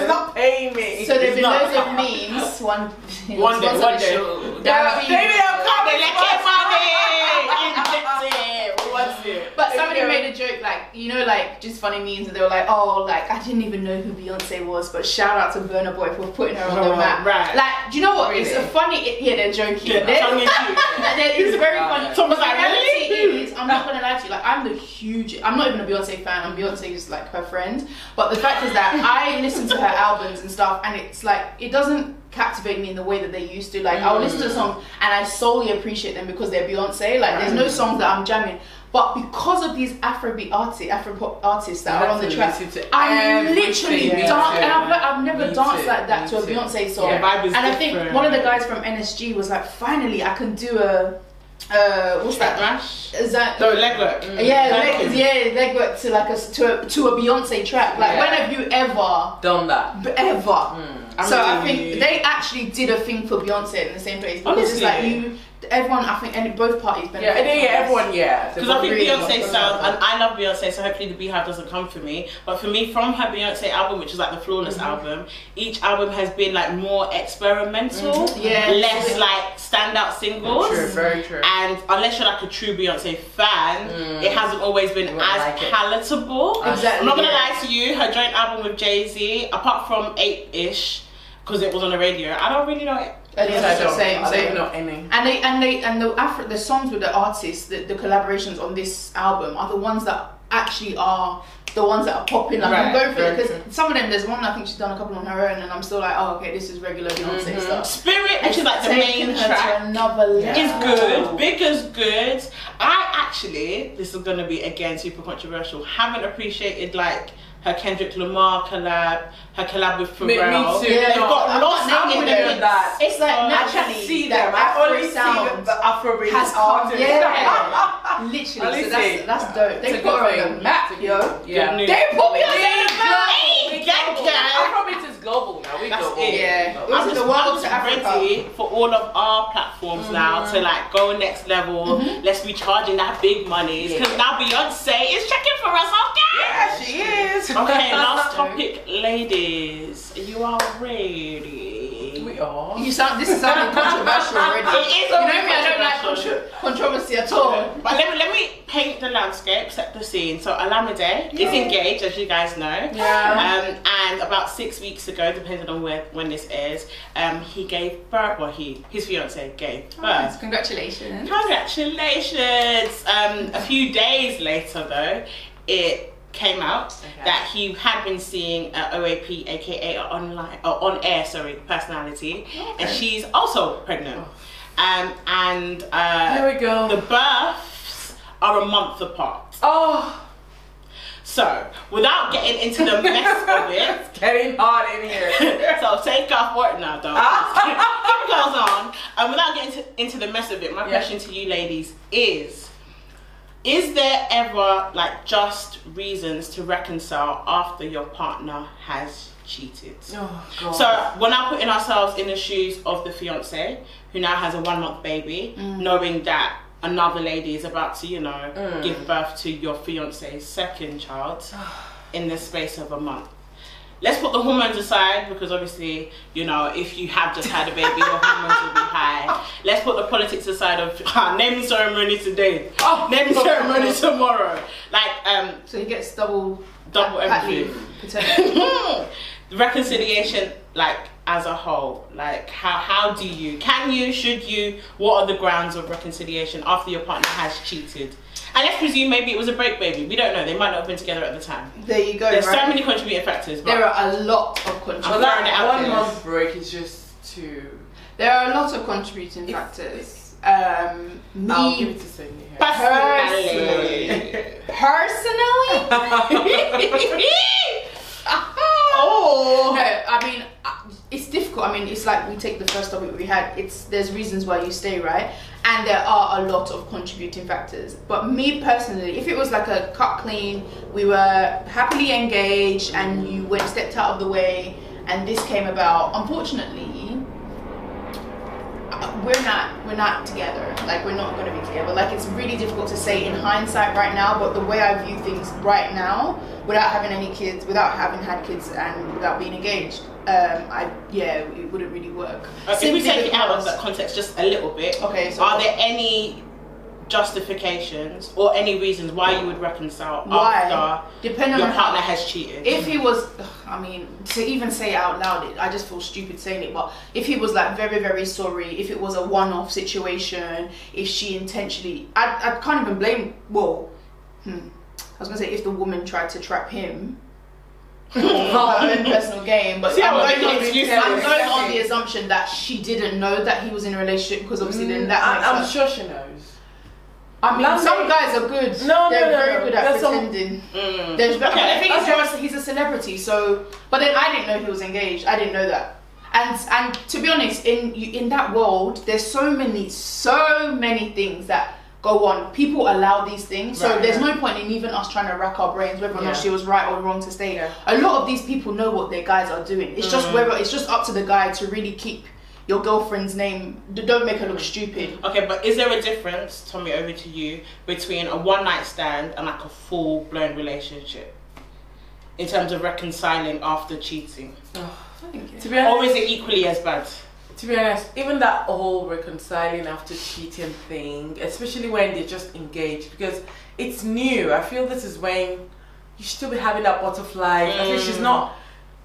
Speaker 3: it's not paying me.
Speaker 1: So there's
Speaker 2: It's
Speaker 1: been loads of memes. One,
Speaker 2: One day,
Speaker 1: once on
Speaker 2: one day.
Speaker 1: show,
Speaker 3: Yeah,
Speaker 1: David-
Speaker 3: Davido, come
Speaker 2: They
Speaker 3: and
Speaker 2: let
Speaker 3: sponsor
Speaker 2: it money, inject it. What's it?
Speaker 1: But somebody made a joke, like you know, like just funny memes, and they were like, "Oh, like I didn't even know who Beyonce was, but shout out to Burna Boy for putting her on the map."
Speaker 2: right.
Speaker 1: Like, do you know what? It's a funny. It, yeah, they're joking.
Speaker 2: Yeah,
Speaker 1: They're-
Speaker 2: tongue in cheek.
Speaker 1: That is very funny.
Speaker 3: it.
Speaker 2: Someone's
Speaker 1: But
Speaker 2: like, really?
Speaker 1: is, I'm not gonna lie to you. Like, I'm the huge. I'm not even a Beyonce fan. I'm Beyonce's like her friend. But the fact is that I listen to her albums and stuff, and it's like it doesn't captivate me in the way that they used to. Like, I'll listen to mm. songs and I solely appreciate them because they're Beyonce. Like, there's no songs that I'm jamming. But because of these Afrobeat artists, Afropop artists that are on the track, I'm literally
Speaker 3: Me
Speaker 1: dance, and I've, I've never danced like that to a. Beyonce song.
Speaker 2: Yeah,
Speaker 1: and I think one of the guys from NSG was like, finally, I can do a, uh, what's that?
Speaker 2: Mash.
Speaker 1: Is that?
Speaker 2: No, leg work.
Speaker 1: Yeah,
Speaker 2: Thank
Speaker 1: leg, yeah, leg work to like a to a, to a Beyonce track. Like,
Speaker 3: Yeah.
Speaker 1: when have you ever,
Speaker 3: Done that.
Speaker 1: ever?
Speaker 2: I'm
Speaker 1: so I think they actually did a thing for Beyonce in the same place because it's like
Speaker 2: Honestly.
Speaker 1: you, everyone. I think and both parties benefit.
Speaker 3: Yeah, and then,
Speaker 1: from
Speaker 3: yeah, everyone, yeah.
Speaker 2: Because I think
Speaker 1: Really?
Speaker 2: Beyonce sounds, and I love Beyonce, so hopefully the BeyHive doesn't come for me. But for me, from her Beyonce album, which is like the Flawless mm-hmm. album, each album has been like more experimental, mm-hmm.
Speaker 1: Yeah. Mm-hmm.
Speaker 2: less like standout singles.
Speaker 3: True, very true.
Speaker 2: And unless you're like a true Beyonce fan, mm. it hasn't always been as
Speaker 3: like it.
Speaker 2: palatable.
Speaker 1: Exactly,
Speaker 2: I'm not gonna
Speaker 1: yeah.
Speaker 2: lie to you, her joint album with Jay Z, apart from Eight Ish, because it was on the radio, I don't really know it.
Speaker 1: And it's
Speaker 3: I
Speaker 1: the same,
Speaker 3: I
Speaker 1: same.
Speaker 3: don't any.
Speaker 1: And they and they and the Afro the songs with the artists, the, the collaborations on this album are the ones that actually are the ones that are popping. Like I'm going for it because
Speaker 3: true.
Speaker 1: some of them there's one I think she's done a couple on her own, and I'm still like, oh okay, this is regular Beyonce
Speaker 3: Mhm.
Speaker 1: stuff.
Speaker 2: Spirit, which is like the
Speaker 1: Taking
Speaker 2: main
Speaker 1: her
Speaker 2: track.
Speaker 1: to another level.
Speaker 2: It's good. Big is good. I actually, this is gonna be again super controversial. Haven't appreciated like her Kendrick Lamar collab, her collab with
Speaker 3: Me,
Speaker 2: Pharrell.
Speaker 3: me too.
Speaker 1: Yeah,
Speaker 2: They've
Speaker 3: No,
Speaker 2: got
Speaker 1: I'm
Speaker 2: lots
Speaker 1: not
Speaker 2: of
Speaker 1: naming
Speaker 3: them.
Speaker 2: independent.
Speaker 3: that.
Speaker 1: It's like
Speaker 2: I
Speaker 3: I
Speaker 1: naturally
Speaker 3: can see
Speaker 1: that
Speaker 3: them. I
Speaker 1: Afro
Speaker 3: only see
Speaker 1: sound
Speaker 3: the, the Afrobeat
Speaker 1: has come.
Speaker 3: artists.
Speaker 1: Yeah, literally. So that's that's dope. They
Speaker 3: a
Speaker 1: put her on
Speaker 3: thing.
Speaker 1: the map, yo.
Speaker 3: Yeah.
Speaker 1: They put me on
Speaker 3: We
Speaker 1: the map.
Speaker 2: Hey, gang, gang.
Speaker 3: Afrobeat is global now. We
Speaker 2: That's
Speaker 3: global.
Speaker 2: it.
Speaker 1: Yeah.
Speaker 3: Global.
Speaker 2: I'm just,
Speaker 1: the world to
Speaker 2: ready for all of our platforms now mm-hmm. to like go next level. Mm-hmm. Let's be charging that big money because
Speaker 3: Yeah.
Speaker 2: now Beyonce is checking for us, okay?
Speaker 3: Yeah, she is.
Speaker 2: Okay, last topic, ladies. You are ready.
Speaker 3: We are.
Speaker 1: You sound. This is sounding controversial already.
Speaker 2: It is
Speaker 1: You know
Speaker 2: very
Speaker 1: me. I don't like
Speaker 2: controversial.
Speaker 1: contro- controversy at all.
Speaker 2: But let me, let me paint the landscape, set the scene. So Olamide is engaged, as you guys know.
Speaker 3: Yeah.
Speaker 2: Um, and about six weeks ago, depending on where, when this airs, um, he gave birth. Well, he his fiance gave birth.
Speaker 1: Congratulations.
Speaker 2: Congratulations! Um, a few days later, though, it came out
Speaker 3: Okay.
Speaker 2: that he had been seeing uh, OAP, aka online, uh, on air, sorry, personality, and she's also pregnant. Um, and uh,
Speaker 3: There we go.
Speaker 2: the births are a month apart.
Speaker 3: oh,
Speaker 2: So, without getting into the mess of it,
Speaker 3: it's getting hot in here.
Speaker 2: so take off work now, though. Keep goes on. And without getting to, into the mess of it, my
Speaker 3: Yeah.
Speaker 2: question to you ladies is: Is there ever like just reasons to reconcile after your partner has cheated?
Speaker 3: Oh, God.
Speaker 2: So we're now putting ourselves in the shoes of the fiance who now has a one month baby, knowing that another lady is about to, you know,
Speaker 3: Mm.
Speaker 2: give birth to your fiance's second child in the space of a month. Let's put the hormones aside because obviously, you know, if you have just had a baby, your hormones will be high. Let's put the politics aside of ah, naming ceremony today,
Speaker 3: Oh.
Speaker 2: naming ceremony tomorrow. Like, um,
Speaker 1: So he gets double
Speaker 2: Double
Speaker 1: pat
Speaker 2: everything.
Speaker 1: leave,
Speaker 2: reconciliation like as a whole like how how do you can you should you what are the grounds of reconciliation after your partner has cheated and let's presume maybe it was a break baby we don't know they might not have been together at the time
Speaker 1: There you go.
Speaker 2: there's
Speaker 1: right?
Speaker 2: so many contributing factors but
Speaker 1: There are a lot of contributing.
Speaker 2: throwing it
Speaker 3: that one
Speaker 2: there.
Speaker 3: month break is just too.
Speaker 1: There are a lot of contributing factors. Um,
Speaker 3: I'll give
Speaker 1: me
Speaker 3: it to Sonia here.
Speaker 2: personally
Speaker 1: personally.
Speaker 2: oh
Speaker 1: No, I mean uh, it's difficult. I mean, it's like we take the first topic we had. It's there's reasons why you stay, right? And there are a lot of contributing factors. But me personally, if it was like a cut clean, we were happily engaged, and you went stepped out of the way, and this came about. Unfortunately, uh, we're not we're not together. Like we're not going to be together. Like it's really difficult to say in hindsight right now. But the way I view things right now, without having any kids, without having had kids, and without being engaged, um, I yeah, it wouldn't really work.
Speaker 2: Uh, if we take it out of that context just a little bit
Speaker 1: Okay, so
Speaker 2: are there any justifications or any reasons why you would reconcile
Speaker 1: Why?
Speaker 2: after
Speaker 1: Depending
Speaker 2: your
Speaker 1: on
Speaker 2: partner
Speaker 1: how-
Speaker 2: has cheated?
Speaker 1: If he was, I mean, to even say it out loud, it, I just feel stupid saying it. But if he was like very, very sorry, if it was a one-off situation, if she intentionally, I, I can't even blame. Well, hmm, I was gonna say if the woman tried to trap him. For her own personal gain, but
Speaker 2: See,
Speaker 1: I'm,
Speaker 2: I was
Speaker 1: going on,
Speaker 2: thinking
Speaker 1: I'm going on the assumption that she didn't know that he was in a relationship because obviously then that
Speaker 3: I, I'm sure she knows.
Speaker 1: I mean,
Speaker 3: London-
Speaker 1: some guys are good.
Speaker 3: No, no,
Speaker 1: they're
Speaker 3: no,
Speaker 1: very
Speaker 3: no.
Speaker 1: good at
Speaker 3: There's some-
Speaker 1: pretending.
Speaker 2: Mm.
Speaker 1: There's, but
Speaker 2: Okay,
Speaker 1: the thing is,
Speaker 2: okay.
Speaker 1: you're he's a celebrity, so. But then I didn't know he was engaged. I didn't know that. And and to be honest, in in that world, there's so many, so many things that go on. People allow these things, so
Speaker 3: Right,
Speaker 1: there's
Speaker 3: right.
Speaker 1: no point in even us trying to rack our brains whether or not she was right or wrong to stay.
Speaker 3: Yeah.
Speaker 1: A lot of these people know what their guys are doing. It's just
Speaker 2: Mm.
Speaker 1: whether it's just up to the guy to really keep your girlfriend's name. Don't make her look stupid.
Speaker 2: Okay, but is there a difference, Tommy, over to you, between a one night stand and like a full blown relationship? In terms of reconciling after cheating?
Speaker 3: To be honest,
Speaker 2: Or is it equally as bad?
Speaker 3: To be honest, even that whole reconciling after cheating thing, especially when they're just engaged, because it's new. I feel this is when you should still be having that butterfly. I think she's
Speaker 2: Mm.
Speaker 3: not.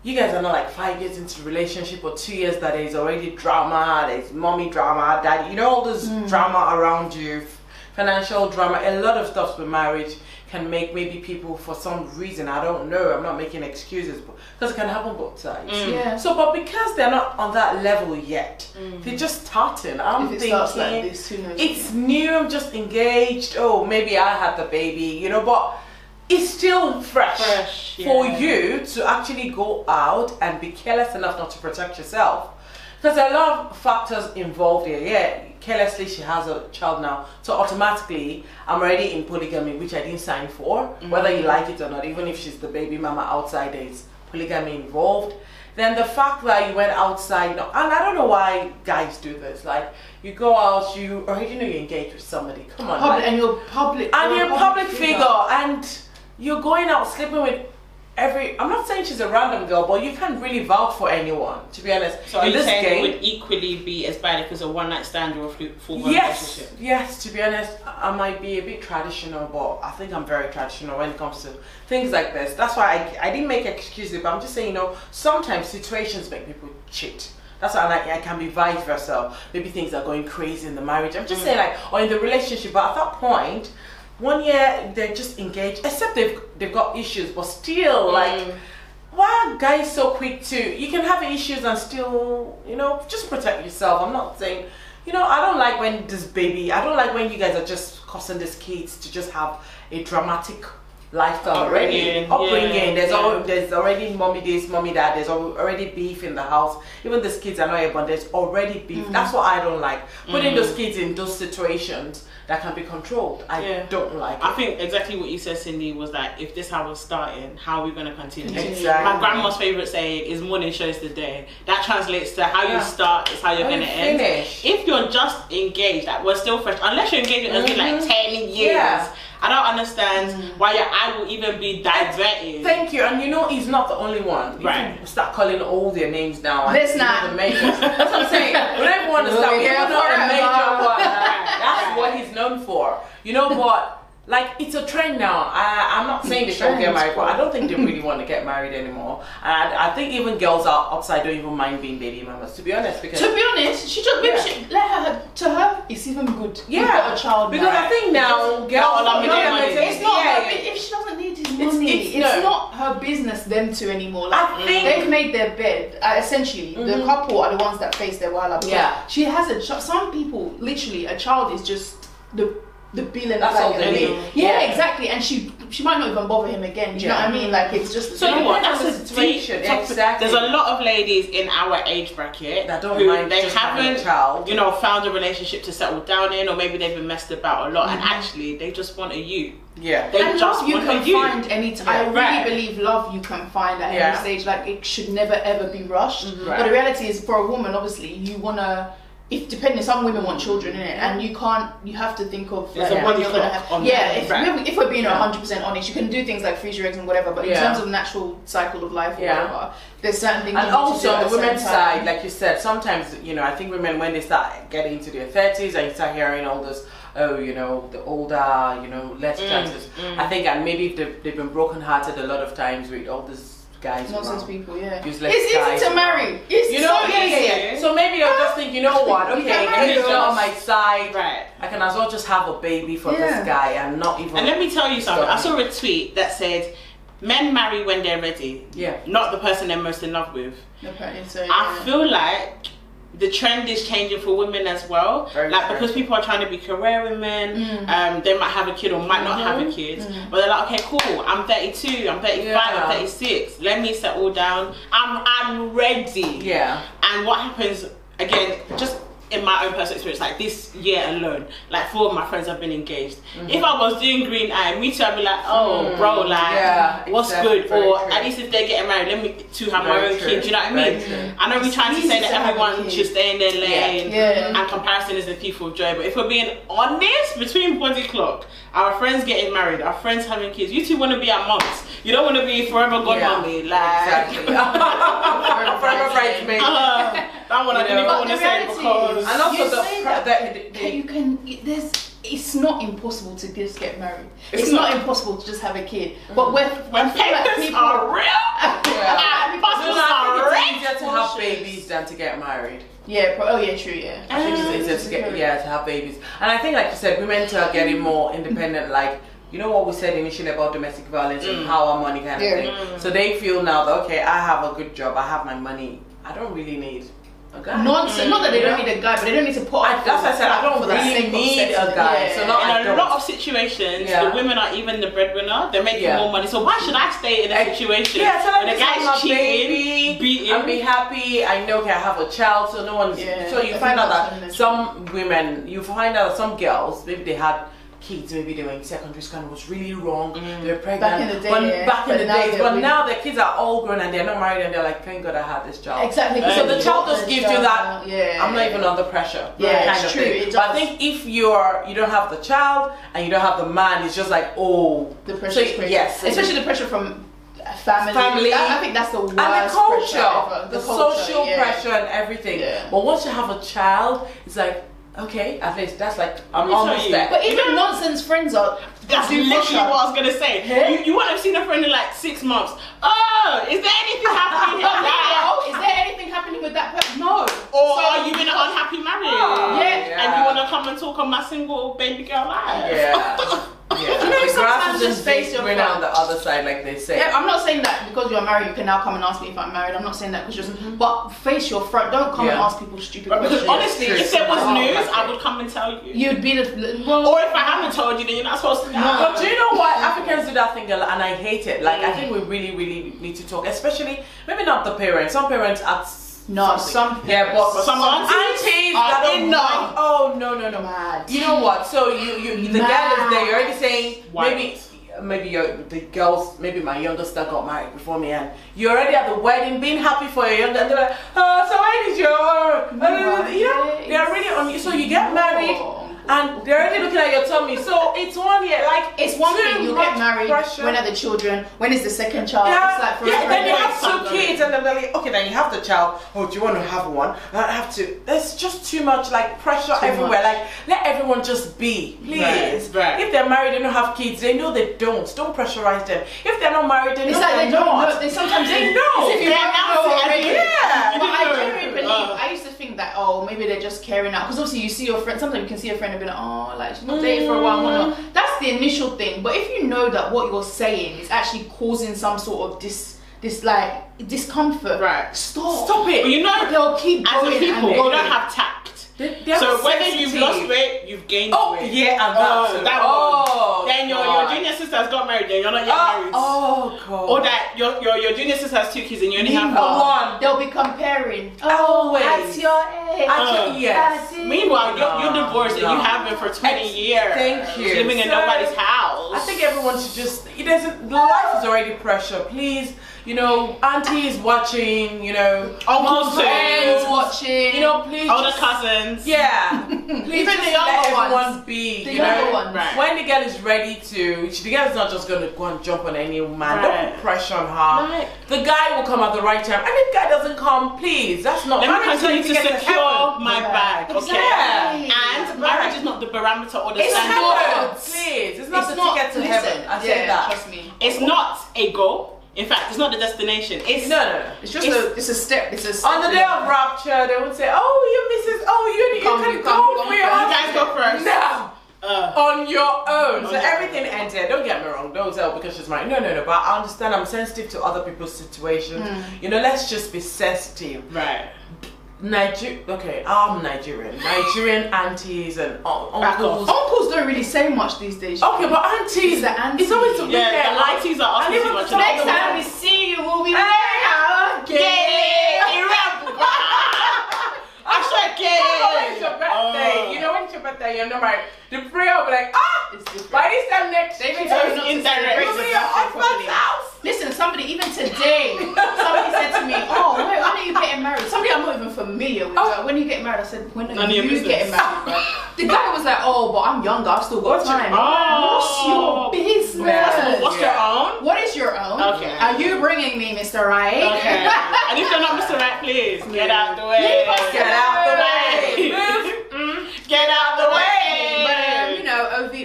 Speaker 3: You guys are not like five years into relationship or two years that there's already drama. There's mommy drama, daddy. You know all this drama around you, financial drama. A lot of stuff with marriage can make maybe people for some reason. I don't know. I'm not making excuses, but because it can happen both sides.
Speaker 2: Mm.
Speaker 1: Yeah.
Speaker 3: So, but because they're not on that level yet, they're just starting. I'm
Speaker 1: if it
Speaker 3: thinking
Speaker 1: like this, who knows?
Speaker 3: it's new. I'm just engaged. Oh, maybe I had the baby, you know, but it's still fresh,
Speaker 2: Fresh,
Speaker 3: for you to actually go out and be careless enough not to protect yourself. Because there are a lot of factors involved here. Yeah, carelessly she has a child now, so automatically I'm already in polygamy, which I didn't sign for, whether you mm. like it or not. Even if she's the baby mama outside, there's polygamy involved. Then the fact that you went outside, and I don't know why guys do this. Like you go out, you already know you're engaged with somebody. Come on,
Speaker 1: public,
Speaker 3: like-
Speaker 1: and you're public,
Speaker 3: and you're a public figure, and you're going out sleeping with every. I'm not saying she's a random girl, but you can't really vouch for anyone. To be honest,
Speaker 2: So are
Speaker 3: in
Speaker 2: you
Speaker 3: this
Speaker 2: saying
Speaker 3: game,
Speaker 2: it would equally be as bad if it's a one night stand or a full
Speaker 3: yes,
Speaker 2: relationship?
Speaker 3: yes. To be honest, I might be a bit traditional, but I think I'm very traditional when it comes to things like this. That's why I, I didn't make excuses, but I'm just saying, you know, sometimes situations make people cheat. That's why I like I can be vice versa. Maybe things are going crazy in the marriage. I'm just mm. saying like or in the relationship, but at that point, one year they're just engaged, except they've they've got issues, but still like
Speaker 2: Mm.
Speaker 3: why are guys so quick to you can have issues and still you know just protect yourself i'm not saying you know i don't like when this baby i don't like when you guys are just causing these kids to just have a dramatic lifestyle already
Speaker 2: Upbringing, yeah,
Speaker 3: there's
Speaker 2: yeah.
Speaker 3: al- there's already mommy this mommy that there's already beef in the house even these kids are not here but there's already beef that's what i don't like putting
Speaker 2: Mm.
Speaker 3: those kids in those situations that can be controlled i
Speaker 2: Yeah.
Speaker 3: don't like
Speaker 2: I
Speaker 3: it
Speaker 2: think exactly what you said, Cindy, was that if this how we're starting, how are we going to continue?
Speaker 3: Exactly.
Speaker 2: My grandma's favourite saying is morning shows the day. That translates to how you start is how you're going to end. If you're just engaged, like we're still fresh, unless you're engaged in like. 10 years. I don't understand mm. why your eye will even be diverted.
Speaker 3: Thank you, and you know he's not the only one. You
Speaker 2: Right.
Speaker 3: can start calling all their names now. and
Speaker 1: Let's not.
Speaker 3: The major. That's what I'm saying. We don't want to
Speaker 1: We'll
Speaker 3: start. We
Speaker 1: here
Speaker 3: don't know the major one. That's what he's known for. You know what? Like it's a trend now. I, I'm not saying they should get married, but I don't think they really want to get married anymore. And I, I think even girls out outside don't even mind being baby mamas. To be honest, because
Speaker 1: To be honest, she just maybe
Speaker 3: Yeah.
Speaker 1: she, let her. To her, it's even good.
Speaker 3: Yeah.
Speaker 1: a child
Speaker 3: because
Speaker 1: now.
Speaker 3: I think now girls
Speaker 2: all I'm
Speaker 3: you know,
Speaker 2: getting
Speaker 3: they're
Speaker 2: money.
Speaker 1: It's not
Speaker 3: yeah,
Speaker 1: her, if she doesn't need his money.
Speaker 3: it's-
Speaker 1: It's,
Speaker 3: no.
Speaker 1: not her business. Them two anymore. Like
Speaker 3: I think-
Speaker 1: they've made their bed. Uh, essentially, the
Speaker 3: Mhm.
Speaker 1: couple are the ones that face their wild up.
Speaker 3: Yeah.
Speaker 1: She has a. Ch- some people literally a child is just the the bill and
Speaker 3: That's
Speaker 1: like,
Speaker 3: all they need.
Speaker 1: Yeah,
Speaker 3: Yeah.
Speaker 1: exactly. And she she might not even bother him again. Do you know what I mean? Like it's just.
Speaker 2: So you know what? That's a
Speaker 3: situation,
Speaker 2: deep topic.
Speaker 3: exactly.
Speaker 2: There's a lot of ladies in our age bracket
Speaker 3: That don't
Speaker 2: who
Speaker 3: mind
Speaker 2: they
Speaker 3: just
Speaker 2: haven't,
Speaker 3: child.
Speaker 2: you know, found a relationship to settle down in, or maybe they've been messed about a lot, and actually they just want a you.
Speaker 3: yeah.
Speaker 2: They
Speaker 1: and
Speaker 2: just
Speaker 1: love you
Speaker 2: want
Speaker 1: can
Speaker 2: a you.
Speaker 1: find any time. I really
Speaker 2: Right.
Speaker 1: believe love you can find at
Speaker 3: Yeah.
Speaker 1: any stage. Like it should never ever be rushed.
Speaker 3: Mhm.
Speaker 1: But the reality is, for a woman, obviously, you wanna if depending, some women want children in it, and you can't. You have to think of
Speaker 2: There's
Speaker 1: like,
Speaker 2: a
Speaker 1: when
Speaker 2: body
Speaker 1: you're gonna have.
Speaker 2: on
Speaker 1: yeah, if,
Speaker 2: Right.
Speaker 1: if we're being
Speaker 3: Yeah.
Speaker 1: 100 percent honest, you can do things like freeze your eggs and whatever. But in
Speaker 3: Yeah.
Speaker 1: terms of natural cycle of life or
Speaker 3: Yeah.
Speaker 1: whatever, there's certain things.
Speaker 3: And
Speaker 1: you need to
Speaker 3: also
Speaker 1: do
Speaker 3: on the
Speaker 1: a certain
Speaker 3: women's
Speaker 1: time.
Speaker 3: side, like you said, sometimes you know I think women when they start getting into their thirties and you start hearing all this, oh you know the older, you know less
Speaker 2: Mm,
Speaker 3: chances. I think and maybe they've, they've been brokenhearted a lot of times with all these guys.
Speaker 1: nonsense
Speaker 3: around.
Speaker 1: people. Yeah,
Speaker 3: Useless
Speaker 1: it's
Speaker 3: guys
Speaker 1: easy to
Speaker 3: around.
Speaker 1: marry. It's
Speaker 3: You know,
Speaker 1: so
Speaker 3: yeah, yeah,
Speaker 1: easy.
Speaker 3: yeah. So maybe they'll just think, you know what? Okay,
Speaker 1: can
Speaker 3: the
Speaker 1: marry
Speaker 3: kids are
Speaker 2: us.
Speaker 3: on my side.
Speaker 2: Right.
Speaker 3: I can as well just have a baby for
Speaker 1: Yeah.
Speaker 3: this guy and not even.
Speaker 2: And let me tell you something. I saw a tweet that said, "Men marry when they're ready,
Speaker 3: yeah.
Speaker 2: not the person they're most in love with."
Speaker 1: Apparently, so,
Speaker 2: I feel like the trend is changing for women as well.
Speaker 3: Very
Speaker 2: like
Speaker 3: true.
Speaker 2: because people are trying to be career women,
Speaker 1: Mm.
Speaker 2: um, they might have a kid or might not have a
Speaker 1: Mhm.
Speaker 2: kid,
Speaker 1: Mm.
Speaker 2: but they're like, okay, cool. I'm 32, I'm 35,
Speaker 3: Yeah.
Speaker 2: I'm 36. Let me settle down. I'm I'm ready.
Speaker 3: Yeah.
Speaker 2: And what happens again, just in my own personal experience, like this year alone, like four of my friends have been engaged. Mm-hmm. If I was doing green eye, me too, I'd be like, oh,
Speaker 3: Mm,
Speaker 2: bro, like,
Speaker 3: yeah,
Speaker 2: what's
Speaker 3: exactly,
Speaker 2: good? Or
Speaker 3: true.
Speaker 2: at least if they're getting married, let me to have my own
Speaker 3: true,
Speaker 2: kid. Do you know what I mean?
Speaker 3: true.
Speaker 2: I know we're trying to say
Speaker 1: to
Speaker 2: that
Speaker 1: have
Speaker 2: everyone should stay in their lane.
Speaker 1: Yeah. Mm-hmm.
Speaker 2: And comparison is the thief of joy. But if we're being honest, between body clock, our friends getting married, our friends having kids, you two want to be at months. You don't want to be forever godmommy. Like,
Speaker 3: Exactly. Forever bridesmaid.
Speaker 2: Uh-huh. That one I didn't even
Speaker 3: know.
Speaker 2: want to
Speaker 1: the
Speaker 2: say
Speaker 1: reality
Speaker 2: because.
Speaker 1: is-
Speaker 3: And also
Speaker 1: You
Speaker 3: the,
Speaker 1: say
Speaker 3: pro-
Speaker 1: that-
Speaker 3: the, the,
Speaker 1: Can you can there's it's not impossible to just get married.
Speaker 2: It's
Speaker 1: It's, not,
Speaker 2: not.
Speaker 1: impossible to just have a kid. But when
Speaker 2: when
Speaker 1: I like people
Speaker 2: are real,
Speaker 3: Yeah.
Speaker 2: and
Speaker 3: No,
Speaker 2: passports
Speaker 3: no, I
Speaker 2: are
Speaker 3: think it's easier to have babies than to get married.
Speaker 1: yeah, pro- oh yeah, true, yeah.
Speaker 3: I think
Speaker 2: Ah,
Speaker 3: it's easier to get yeah to have babies, and I think like you said, women are getting more independent. Like you know what we said initially about domestic violence and
Speaker 2: how
Speaker 3: our money kind of
Speaker 1: Yeah.
Speaker 3: thing.
Speaker 2: Mm.
Speaker 3: So they feel now that okay, I have a good job, I have my money, I don't really need a guy.
Speaker 1: Nonsense. Not that they don't need a guy, but they don't need to put.
Speaker 3: I, that's why I said I don't really need a guy.
Speaker 1: Yeah.
Speaker 3: So not
Speaker 2: In a lot of situations,
Speaker 3: Yeah.
Speaker 2: the women are even the breadwinner. They're making
Speaker 3: Yeah.
Speaker 2: more money. So why should I stay in a situation
Speaker 3: Yeah, so
Speaker 2: the
Speaker 3: me
Speaker 2: guy's cheating,
Speaker 3: baby
Speaker 2: beating?
Speaker 3: and be happy. I know okay, I have a child, so no one's. So you
Speaker 1: I
Speaker 3: find out that some women, you find out some girls, maybe they had kids, maybe they were in secondary school and it was really wrong. Mm. They were pregnant.
Speaker 1: Back in the day,
Speaker 3: but
Speaker 1: yeah.
Speaker 3: back in
Speaker 1: But
Speaker 3: the
Speaker 1: now
Speaker 3: days, but
Speaker 1: really-
Speaker 3: now the kids are all grown and they're not married and they're like, thank God I had this child.
Speaker 1: Exactly.
Speaker 2: So
Speaker 3: the child just gives you that,
Speaker 1: Yeah.
Speaker 3: I'm not even under pressure.
Speaker 1: Yeah,
Speaker 3: kind
Speaker 1: it's
Speaker 3: of
Speaker 1: true,
Speaker 3: thing.
Speaker 1: it
Speaker 3: But I think if you're you don't have the child and you don't have the man, it's just like oh
Speaker 1: The pressure.
Speaker 3: So,
Speaker 1: is crazy.
Speaker 3: yes,
Speaker 1: especially the pressure from family.
Speaker 3: Family.
Speaker 1: That- I think that's the worst
Speaker 3: and the culture,
Speaker 1: pressure ever.
Speaker 3: the,
Speaker 1: culture,
Speaker 3: social
Speaker 1: yeah.
Speaker 3: pressure and everything.
Speaker 1: Yeah.
Speaker 3: But once you have a child, it's like, okay, at least that's like I'm almost there.
Speaker 1: But even nonsense friends are.
Speaker 2: That's literally
Speaker 1: pressure.
Speaker 2: what I was gonna say.
Speaker 1: Yeah.
Speaker 2: You, you won't have seen a friend in like six months. Oh, is there anything happening here? Like,
Speaker 1: Oh, is there anything happening with that person? No.
Speaker 2: or
Speaker 1: So-
Speaker 2: are you in an unhappy marriage?
Speaker 3: Oh,
Speaker 1: Yeah.
Speaker 2: And you wanna come and talk on my single baby girl life?
Speaker 3: yeah. yeah.
Speaker 1: You know,
Speaker 3: the
Speaker 1: sometimes just face your
Speaker 3: greener on the other side, like they say.
Speaker 1: Yeah, I'm not saying that because you're married, you can now come and ask me if I'm married. I'm not saying that because just,
Speaker 3: Mm-hmm.
Speaker 1: but face your front. Don't come and ask people stupid
Speaker 2: But because
Speaker 1: questions.
Speaker 2: honestly,
Speaker 3: True.
Speaker 2: if there was
Speaker 3: Oh,
Speaker 2: news,
Speaker 3: okay.
Speaker 2: I would come and tell you.
Speaker 1: You'd be the well,
Speaker 2: Or if I haven't told you, then you're not supposed to know.
Speaker 3: But do you know what? Africans do that thing a lot, and I hate it. Like, I
Speaker 2: Mm.
Speaker 3: think we really, really need to talk, especially maybe not the parents. Some parents act.
Speaker 1: No, some
Speaker 3: yeah, but,
Speaker 2: But some aunties
Speaker 3: aunties
Speaker 2: are
Speaker 3: that don't
Speaker 2: enough.
Speaker 3: Oh no, no, no.
Speaker 1: mad.
Speaker 3: You know what? So you, you, the girl is there. You're already saying
Speaker 2: White.
Speaker 3: maybe, maybe your the girls, maybe my younger sister got married before me, and you're already at the wedding, being happy for your younger. And they're like, oh, so when is your? Uh, you know, they're really on you. So you get married, and they're already looking at your tummy. So it's one year, like
Speaker 1: It's one thing you get married.
Speaker 3: pressure.
Speaker 1: When are the children? When is the second child?
Speaker 3: Yeah,
Speaker 1: It's like
Speaker 3: yeah,
Speaker 1: forever.
Speaker 3: then you have two kids, and then they're like, okay, then you have the child. Oh, do you want to have one? I have to. There's just too much like pressure
Speaker 1: Too
Speaker 3: everywhere.
Speaker 1: much.
Speaker 3: Like, let everyone just be, please.
Speaker 2: Right, right.
Speaker 3: If they're married, they don't have kids. They know they don't. Don't pressurize them. If they're not married, they
Speaker 1: It's like
Speaker 3: they're
Speaker 1: they don't
Speaker 3: not.
Speaker 1: know. They sometimes
Speaker 3: They know.
Speaker 1: If you
Speaker 2: They
Speaker 1: don't
Speaker 2: announce
Speaker 1: know
Speaker 2: it as
Speaker 1: already.
Speaker 3: Yeah.
Speaker 1: But I
Speaker 2: know.
Speaker 1: believe. I used to think that oh maybe they're just carrying out because obviously you see your friend. Sometimes you can see a friend and be like oh like she's not dating for a while. whatnot. That's the initial thing. But if you know that what you're saying is actually causing some sort of dis this like discomfort,
Speaker 2: Right.
Speaker 1: Stop.
Speaker 3: Stop it.
Speaker 2: But you know,
Speaker 1: They'll keep
Speaker 2: as
Speaker 1: going
Speaker 2: people,
Speaker 1: and
Speaker 2: you don't have tact.
Speaker 3: They- they're
Speaker 2: So whether
Speaker 3: sensitive.
Speaker 2: you've lost weight, you've gained
Speaker 3: Oh
Speaker 2: weight.
Speaker 3: yeah, and
Speaker 2: Oh,
Speaker 3: that too.
Speaker 2: that
Speaker 3: oh,
Speaker 2: one. Then your, your junior sister has got married, then you're not yet
Speaker 3: Oh,
Speaker 2: married.
Speaker 3: oh god.
Speaker 2: Or that your, your your junior sister has two kids and you only have one.
Speaker 3: one.
Speaker 1: They'll be comparing.
Speaker 3: Always.
Speaker 1: At your age.
Speaker 3: Actually,
Speaker 2: Uh.
Speaker 3: yes.
Speaker 1: At this
Speaker 2: Meanwhile, you're, you're divorced
Speaker 3: no.
Speaker 2: and you have been for 20
Speaker 3: Ex-
Speaker 2: years.
Speaker 3: thank you.
Speaker 2: Living in
Speaker 3: So,
Speaker 2: nobody's house.
Speaker 3: I think everyone should just. It doesn't. Life is already pressure. Please, you know, auntie is watching. You know,
Speaker 2: Uncles
Speaker 3: mom's
Speaker 2: too.
Speaker 1: Friends
Speaker 3: friends,
Speaker 1: watching.
Speaker 3: You know, please.
Speaker 2: Older
Speaker 3: just-
Speaker 2: cousins.
Speaker 3: Yeah. Please
Speaker 1: Even
Speaker 3: just
Speaker 1: the younger
Speaker 3: let everyone
Speaker 1: ones.
Speaker 3: be.
Speaker 1: The
Speaker 3: you
Speaker 1: younger
Speaker 3: know,
Speaker 1: ones.
Speaker 2: Right.
Speaker 3: when the girl is ready to, she, the girl is not just going to go and jump on any man.
Speaker 2: Right.
Speaker 3: Don't put pressure on her.
Speaker 2: Right.
Speaker 3: The guy will come at the right time, and if the guy doesn't come, please, that's not.
Speaker 2: Let me
Speaker 3: marriage is
Speaker 2: continue to
Speaker 3: going get
Speaker 2: secure my
Speaker 1: Yeah.
Speaker 2: bag, okay?
Speaker 3: Exactly.
Speaker 2: And
Speaker 3: Right.
Speaker 2: marriage is not the barometer or the
Speaker 3: It's
Speaker 2: standard.
Speaker 3: heaven,
Speaker 1: not.
Speaker 3: please. It's not
Speaker 1: It's
Speaker 3: the
Speaker 1: not-
Speaker 3: ticket to
Speaker 1: listen,
Speaker 3: heaven. I say
Speaker 1: yeah,
Speaker 3: that.
Speaker 1: Trust me.
Speaker 2: It's not a goal. In fact, it's not the destination. It's
Speaker 3: No, no, no.
Speaker 1: It's just
Speaker 2: It's-
Speaker 1: a, it's a step. It's a step.
Speaker 3: On the day of rapture, they would say, "Oh, you Mrs. Oh, you, you
Speaker 1: Come,
Speaker 3: can
Speaker 1: you
Speaker 3: go
Speaker 1: come,
Speaker 3: for
Speaker 1: come
Speaker 2: you guys go first.
Speaker 3: No,
Speaker 2: Uh,
Speaker 3: on your own.
Speaker 2: On
Speaker 3: so
Speaker 2: your
Speaker 3: everything ended. Don't get me wrong. Don't tell because she's married. No, no, no. But I understand. I'm sensitive to other people's situations. You know, let's just be sensitive.
Speaker 2: right.
Speaker 3: Niger. Okay, I'm Nigerian. Nigerian aunties and uncles.
Speaker 1: Uncles don't really say much these days.
Speaker 3: Okay, but aunties.
Speaker 1: It's the auntie.
Speaker 3: It's always the
Speaker 2: Yeah,
Speaker 3: women.
Speaker 2: the aunties are
Speaker 3: And
Speaker 2: asking
Speaker 3: even
Speaker 2: too much.
Speaker 3: the
Speaker 2: Next time
Speaker 1: we see you, we'll be
Speaker 3: Hey, okay.
Speaker 2: I said
Speaker 3: when it's your birthday,
Speaker 2: Oh.
Speaker 3: you know when it's your birthday, you're not right. The prayer will be like, ah,
Speaker 1: It's different.
Speaker 3: by this time next
Speaker 1: They
Speaker 3: year,
Speaker 1: even tell you not to
Speaker 2: Indirect.
Speaker 1: celebrate
Speaker 3: you'll
Speaker 1: the
Speaker 3: be your husband's house.
Speaker 1: Listen, somebody even today, somebody said to me, "Oh, wait, when are you getting married?" Somebody I'm not even familiar with.
Speaker 3: Oh.
Speaker 1: Like, when are you getting married? I said, "When are
Speaker 2: None
Speaker 1: you
Speaker 2: business.
Speaker 1: getting married?" Bro? The guy was like, "Oh, but I'm younger. I've still got
Speaker 3: What's your-
Speaker 1: time."
Speaker 2: Oh.
Speaker 1: What's your business?
Speaker 3: Yeah.
Speaker 2: What's your own?
Speaker 1: What is your own?
Speaker 2: Okay.
Speaker 1: Are you bringing me, Mr. Right?
Speaker 2: Okay. and if you're not Mr. Right, please get out the way.
Speaker 3: Get out the way.
Speaker 2: Move. Mm, Get out the way.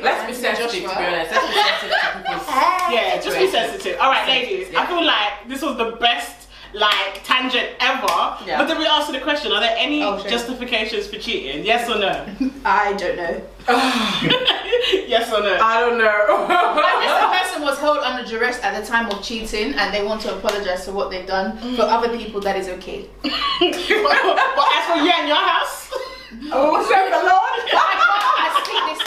Speaker 1: But you know, OV.
Speaker 3: Let's be
Speaker 1: Anthony
Speaker 3: sensitive, to be honest. Let's be sensitive to people's.
Speaker 2: Yeah, just be sensitive. All right, ladies. I feel like this was the best like tangent ever.
Speaker 3: Yeah.
Speaker 2: But then we answer the question: Are there any
Speaker 1: Oh, sure.
Speaker 2: justifications for cheating? Yes or no?
Speaker 1: I don't know.
Speaker 2: yes or no?
Speaker 3: I don't know.
Speaker 1: Unless the person was held under duress at the time of cheating and they want to apologize for what they've done, mm. for other people that is okay.
Speaker 2: but, but as for you and your house,
Speaker 3: oh, serve the Lord.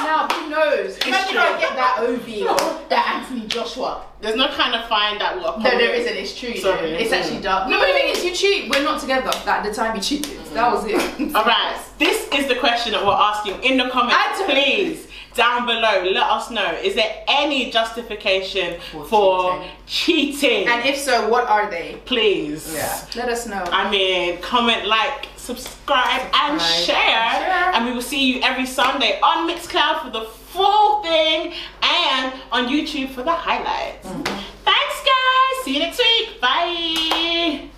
Speaker 1: I speak this now, who knows? Imagine I get that OV or that Anthony Joshua.
Speaker 2: there's no kind of fine that will.
Speaker 1: No, there isn't, it's true.
Speaker 2: Sorry.
Speaker 1: It's actually mm. dark. No, but the thing is, you cheat, we're not together. Like, the time you cheated, that was it.
Speaker 2: All right, this is the question that we're asking in the comments.
Speaker 1: Don't-
Speaker 2: Please, down below, let us know. Is there any justification for,
Speaker 3: For
Speaker 2: cheating?
Speaker 1: And if so, what are they?
Speaker 2: Please.
Speaker 3: Yeah.
Speaker 1: Let us know.
Speaker 2: I mean, comment, like, subscribe, and
Speaker 3: Subscribe.
Speaker 2: share.
Speaker 1: Share.
Speaker 2: And we will see you every Sunday on Mixcloud for the full thing and on YouTube for the highlights. Mm-hmm. Thanks, guys. See you next week.